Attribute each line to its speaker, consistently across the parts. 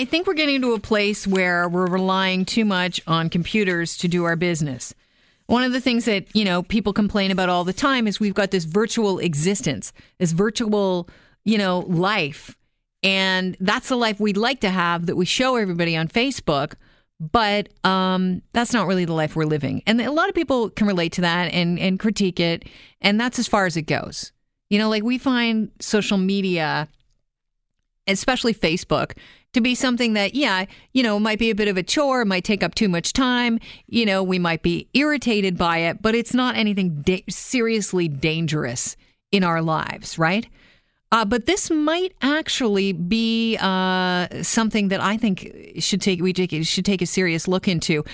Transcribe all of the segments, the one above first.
Speaker 1: I think we're getting to a place where we're relying too much on computers to do our business. One of the things that, you know, people complain about all the time is we've got this virtual existence, this virtual, you know, life. And that's the life we'd like to have that we show everybody on Facebook. But um, that's not really the life we're living. And a lot of people can relate to that and, and critique it. And that's as far as it goes. You know, like we find social media, especially Facebook, to be something that, yeah, you know, might be a bit of a chore, might take up too much time. You know, we might be irritated by it, but it's not anything da- seriously dangerous in our lives, right? Uh, but this might actually be uh, something that I think should take we take, should take a serious look into.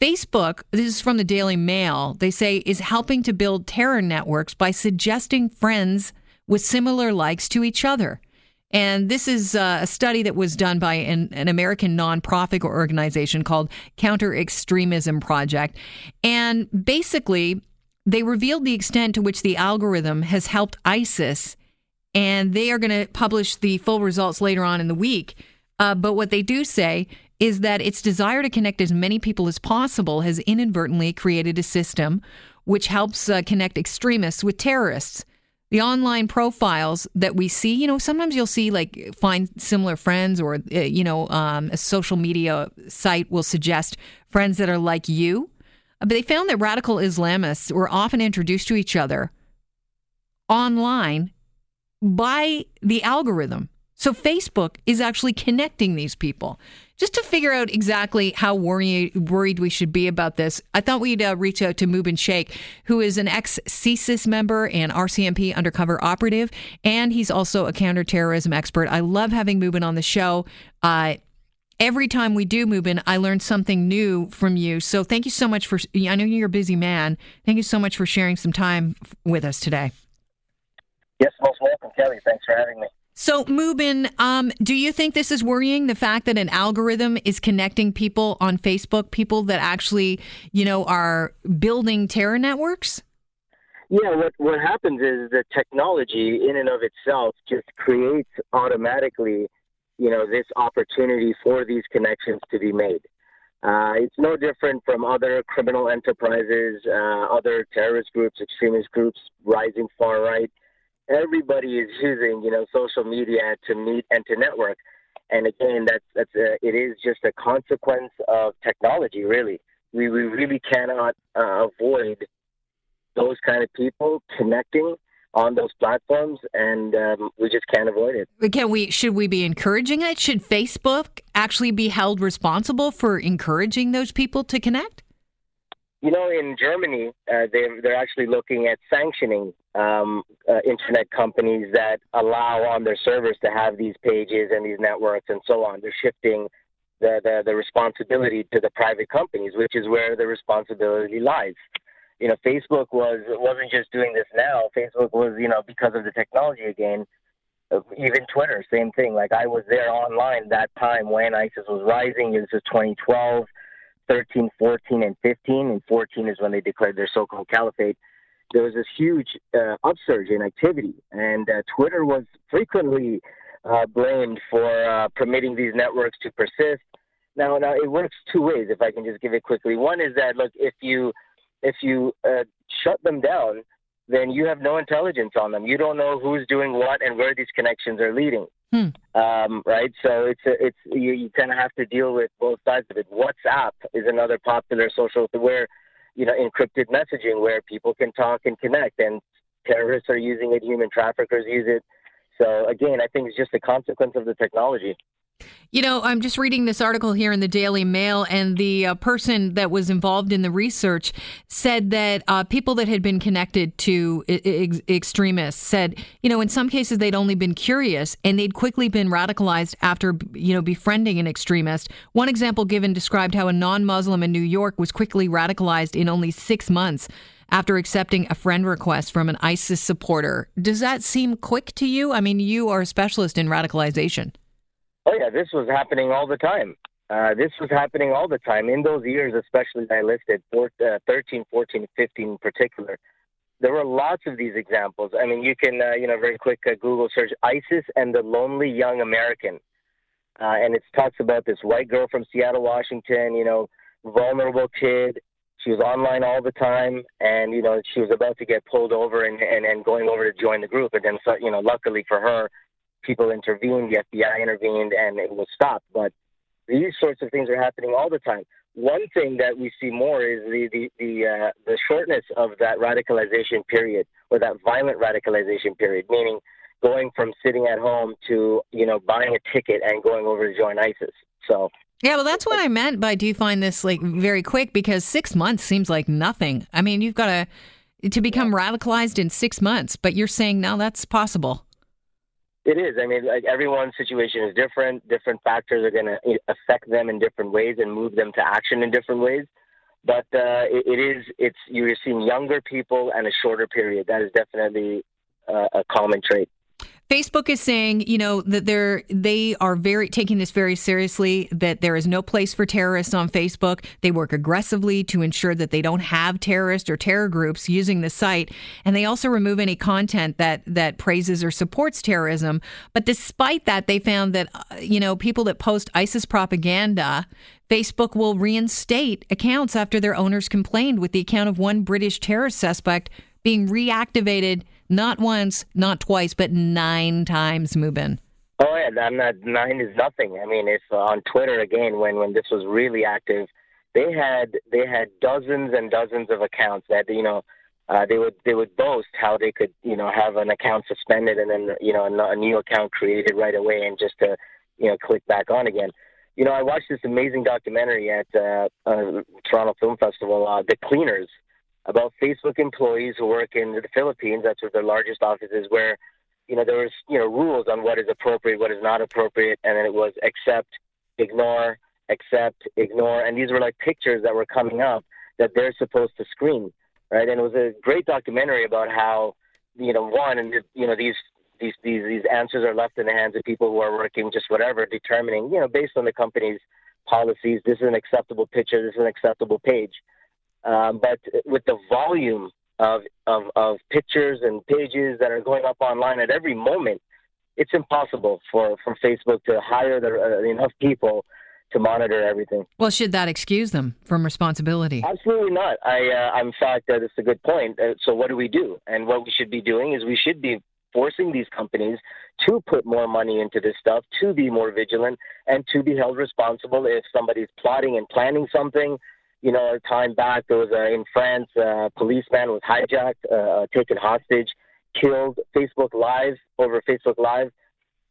Speaker 1: Facebook, this is from the Daily Mail, they say is helping to build terror networks by suggesting friends with similar likes to each other. And this is uh, a study that was done by an, an American nonprofit organization called Counter Extremism Project. And basically, they revealed the extent to which the algorithm has helped ISIS, and they are going to publish the full results later on in the week. Uh, but what they do say is that its desire to connect as many people as possible has inadvertently created a system which helps uh, connect extremists with terrorists the online profiles that we see, you know, sometimes you'll see like find similar friends or, uh, you know, um, a social media site will suggest friends that are like you. But they found that radical Islamists were often introduced to each other online by the algorithm. So Facebook is actually connecting these people just to figure out exactly how worry, worried we should be about this, I thought we'd uh, reach out to Mubin Sheikh, who is an ex CSIS member and RCMP undercover operative, and he's also a counterterrorism expert. I love having Mubin on the show. Uh, every time we do Mubin, I learn something new from you. So thank you so much for, I know you're a busy man. Thank you so much for sharing some time with us today.
Speaker 2: Yes, most welcome, Kelly. Thanks for having me.
Speaker 1: So, Mubin, um, do you think this is worrying? The fact that an algorithm is connecting people on Facebook, people that actually, you know, are building terror networks?
Speaker 2: Yeah, what what happens is the technology in and of itself just creates automatically, you know, this opportunity for these connections to be made. Uh, it's no different from other criminal enterprises, uh, other terrorist groups, extremist groups, rising far right everybody is using you know social media to meet and to network. And again that's that's a, it is just a consequence of technology really. We we really cannot uh, avoid those kind of people connecting on those platforms and um, we just can't avoid it.
Speaker 1: Can we should we be encouraging it? Should facebook actually be held responsible for encouraging those people to connect
Speaker 2: you know, in Germany, uh, they're they're actually looking at sanctioning um, uh, internet companies that allow on their servers to have these pages and these networks and so on. They're shifting the, the, the responsibility to the private companies, which is where the responsibility lies. You know, Facebook was wasn't just doing this now. Facebook was, you know, because of the technology again. Even Twitter, same thing. Like I was there online that time when ISIS was rising. This is 2012 13, 14, and 15. And 14 is when they declared their so-called caliphate. There was this huge uh, upsurge in activity, and uh, Twitter was frequently uh, blamed for uh, permitting these networks to persist. Now, now it works two ways. If I can just give it quickly, one is that look, if you if you uh, shut them down, then you have no intelligence on them. You don't know who's doing what and where these connections are leading. Hmm. Um, right. So it's a, it's you, you kind of have to deal with both sides of it. WhatsApp is another popular social where you know encrypted messaging where people can talk and connect, and terrorists are using it, human traffickers use it. So again, I think it's just a consequence of the technology.
Speaker 1: You know, I'm just reading this article here in the Daily Mail, and the uh, person that was involved in the research said that uh, people that had been connected to ex- extremists said, you know, in some cases they'd only been curious and they'd quickly been radicalized after, you know, befriending an extremist. One example given described how a non Muslim in New York was quickly radicalized in only six months after accepting a friend request from an ISIS supporter. Does that seem quick to you? I mean, you are a specialist in radicalization.
Speaker 2: Oh yeah, this was happening all the time. Uh, this was happening all the time in those years, especially I listed four, uh, 13, 14, 15 in particular. There were lots of these examples. I mean, you can, uh, you know, very quick uh, Google search ISIS and the lonely young American. uh, and it talks about this white girl from Seattle, Washington. You know, vulnerable kid. She was online all the time, and you know she was about to get pulled over and and, and going over to join the group. And then, so, you know, luckily for her, people intervened. The FBI intervened, and it was stopped. But these sorts of things are happening all the time. One thing that we see more is the the the, uh, the shortness of that radicalization period or that violent radicalization period, meaning going from sitting at home to you know buying a ticket and going over to join ISIS. So
Speaker 1: yeah, well, that's what I meant by do you find this like very quick? Because six months seems like nothing. I mean, you've got to to become radicalized in six months, but you're saying now that's possible.
Speaker 2: It is. I mean, like everyone's situation is different. Different factors are going to affect them in different ways and move them to action in different ways. But uh, it, it is. It's you're seeing younger people and a shorter period. That is definitely uh, a common trait.
Speaker 1: Facebook is saying, you know, that they're they are very taking this very seriously. That there is no place for terrorists on Facebook. They work aggressively to ensure that they don't have terrorist or terror groups using the site, and they also remove any content that that praises or supports terrorism. But despite that, they found that uh, you know people that post ISIS propaganda. Facebook will reinstate accounts after their owners complained, with the account of one British terrorist suspect being reactivated not once, not twice, but nine times, Mubin.
Speaker 2: Oh yeah, I'm not, nine is nothing. I mean, if uh, on Twitter again, when when this was really active, they had they had dozens and dozens of accounts that you know uh, they would they would boast how they could you know have an account suspended and then you know a, a new account created right away and just to you know click back on again. You know, I watched this amazing documentary at uh, uh, Toronto Film Festival, uh, The Cleaners, about Facebook employees who work in the Philippines. That's where their largest office is, where you know there was you know rules on what is appropriate, what is not appropriate, and then it was accept, ignore, accept, ignore, and these were like pictures that were coming up that they're supposed to screen, right? And it was a great documentary about how you know one and you know these these these these answers are left in the hands of people who are working just whatever, determining you know based on the company's policies, this is an acceptable picture, this is an acceptable page. Um, but with the volume of, of, of pictures and pages that are going up online at every moment, it's impossible for, for Facebook to hire the, uh, enough people to monitor everything.
Speaker 1: Well, should that excuse them from responsibility?
Speaker 2: Absolutely not. I, uh, in fact, uh, that's a good point. Uh, so, what do we do? And what we should be doing is we should be forcing these companies to put more money into this stuff, to be more vigilant, and to be held responsible if somebody's plotting and planning something you know, a time back, there was a, in France, a policeman was hijacked, uh, taken hostage, killed Facebook Live over Facebook Live.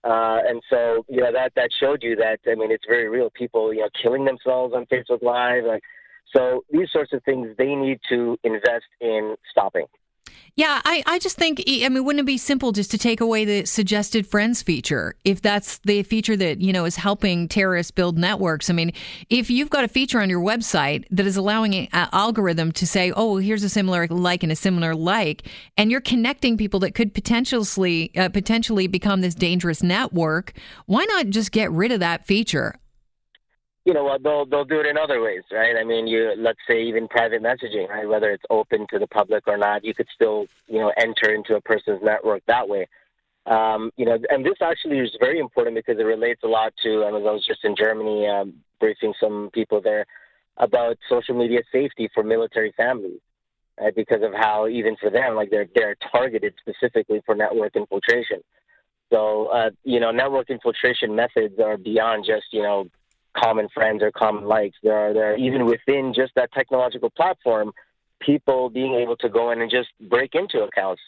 Speaker 2: Uh, and so, you know, that, that showed you that, I mean, it's very real. People, you know, killing themselves on Facebook Live. Like, so these sorts of things they need to invest in stopping.
Speaker 1: Yeah, I, I just think, I mean, wouldn't it be simple just to take away the suggested friends feature if that's the feature that, you know, is helping terrorists build networks? I mean, if you've got a feature on your website that is allowing an algorithm to say, oh, here's a similar like and a similar like, and you're connecting people that could potentially, uh, potentially become this dangerous network, why not just get rid of that feature?
Speaker 2: You know, they'll they'll do it in other ways, right? I mean, you let's say even private messaging, right? Whether it's open to the public or not, you could still you know enter into a person's network that way. Um, you know, and this actually is very important because it relates a lot to. I, mean, I was just in Germany um, briefing some people there about social media safety for military families, right? Because of how even for them, like they're they're targeted specifically for network infiltration. So, uh, you know, network infiltration methods are beyond just, you know, common friends or common likes. There are there are, even within just that technological platform, people being able to go in and just break into accounts.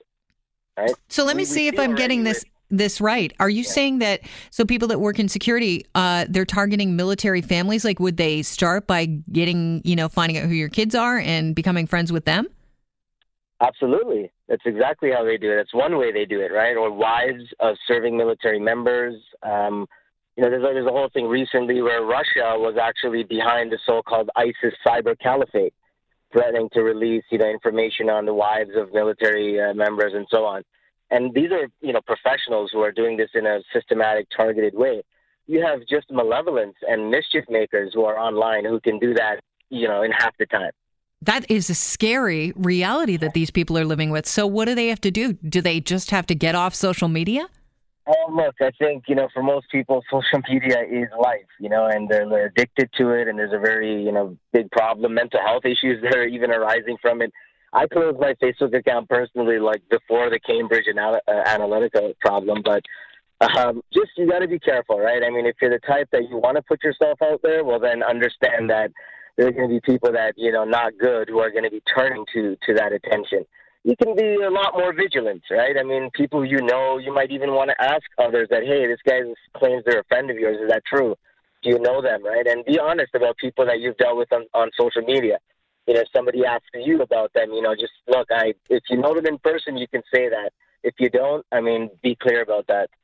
Speaker 2: Right.
Speaker 1: So let me we, see we if I'm getting this this right. Are you yeah. saying that so people that work in security, uh, they're targeting military families? Like, would they start by getting you know finding out who your kids are and becoming friends with them?
Speaker 2: Absolutely. That's exactly how they do it. That's one way they do it, right? Or wives of serving military members. Um, you know, there's a, there's a whole thing recently where Russia was actually behind the so-called ISIS cyber caliphate, threatening to release, you know, information on the wives of military uh, members and so on. And these are, you know, professionals who are doing this in a systematic, targeted way. You have just malevolence and mischief makers who are online who can do that, you know, in half the time.
Speaker 1: That is a scary reality that these people are living with. So, what do they have to do? Do they just have to get off social media?
Speaker 2: Well, look, I think you know, for most people, social media is life, you know, and they're, they're addicted to it, and there's a very you know big problem, mental health issues that are even arising from it. I closed my Facebook account personally, like before the Cambridge uh, Analytica problem, but um, just you got to be careful, right? I mean, if you're the type that you want to put yourself out there, well, then understand that there's going to be people that you know not good who are going to be turning to to that attention you can be a lot more vigilant, right? I mean, people you know, you might even want to ask others that, hey, this guy claims they're a friend of yours. Is that true? Do you know them, right? And be honest about people that you've dealt with on, on social media. You know, if somebody asks you about them, you know, just look, I if you know them in person, you can say that. If you don't, I mean, be clear about that.